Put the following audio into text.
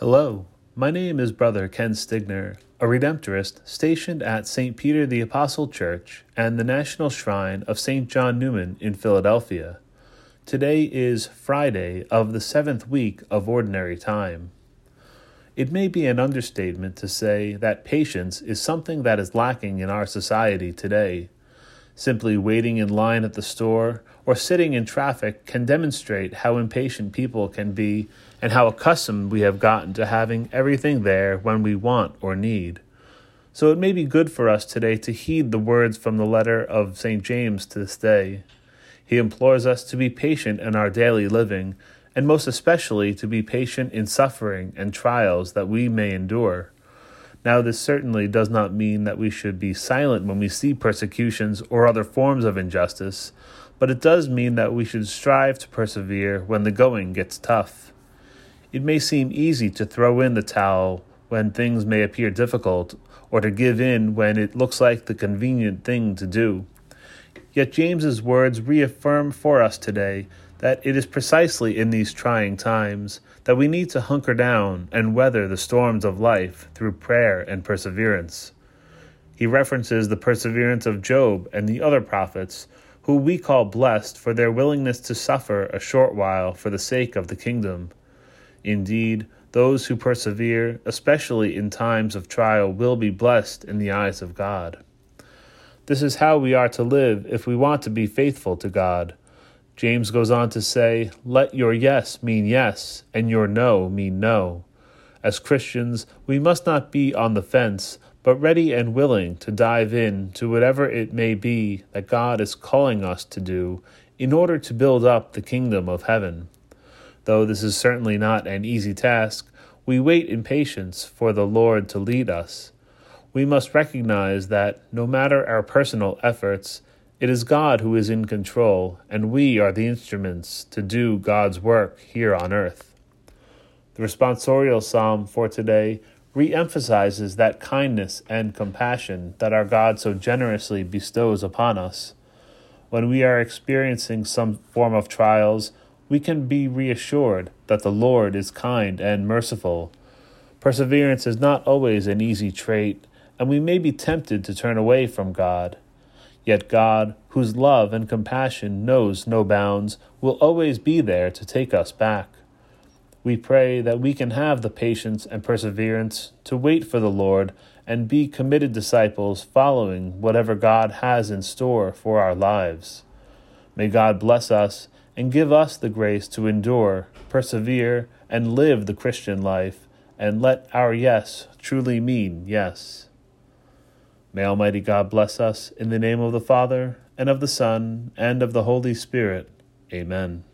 Hello, my name is Brother Ken Stigner, a Redemptorist stationed at St. Peter the Apostle Church and the National Shrine of St. John Neumann in Philadelphia. Today is Friday of the seventh week of Ordinary Time. It may be an understatement to say that patience is something that is lacking in our society today. Simply waiting in line at the store or sitting in traffic can demonstrate how impatient people can be and how accustomed we have gotten to having everything there when we want or need. So it may be good for us today to heed the words from the letter of St. James to this day. He implores us to be patient in our daily living, and most especially to be patient in suffering and trials that we may endure. Now, this certainly does not mean that we should be silent when we see persecutions or other forms of injustice, but it does mean that we should strive to persevere when the going gets tough. It may seem easy to throw in the towel when things may appear difficult, or to give in when it looks like the convenient thing to do. Yet James's words reaffirm for us today that it is precisely in these trying times that we need to hunker down and weather the storms of life through prayer and perseverance. He references the perseverance of Job and the other prophets, who we call blessed for their willingness to suffer a short while for the sake of the kingdom. Indeed, those who persevere, especially in times of trial, will be blessed in the eyes of God. This is how we are to live if we want to be faithful to God. James goes on to say, Let your yes mean yes, and your no mean no. As Christians, we must not be on the fence, but ready and willing to dive in to whatever it may be that God is calling us to do in order to build up the kingdom of heaven. Though this is certainly not an easy task, we wait in patience for the Lord to lead us. We must recognize that no matter our personal efforts, it is God who is in control, and we are the instruments to do God's work here on earth. The responsorial psalm for today re emphasizes that kindness and compassion that our God so generously bestows upon us. When we are experiencing some form of trials, we can be reassured that the Lord is kind and merciful. Perseverance is not always an easy trait, and we may be tempted to turn away from God. Yet God, whose love and compassion knows no bounds, will always be there to take us back. We pray that we can have the patience and perseverance to wait for the Lord and be committed disciples following whatever God has in store for our lives. May God bless us and give us the grace to endure, persevere, and live the Christian life, and let our yes truly mean yes. May Almighty God bless us in the name of the Father, and of the Son, and of the Holy Spirit. Amen.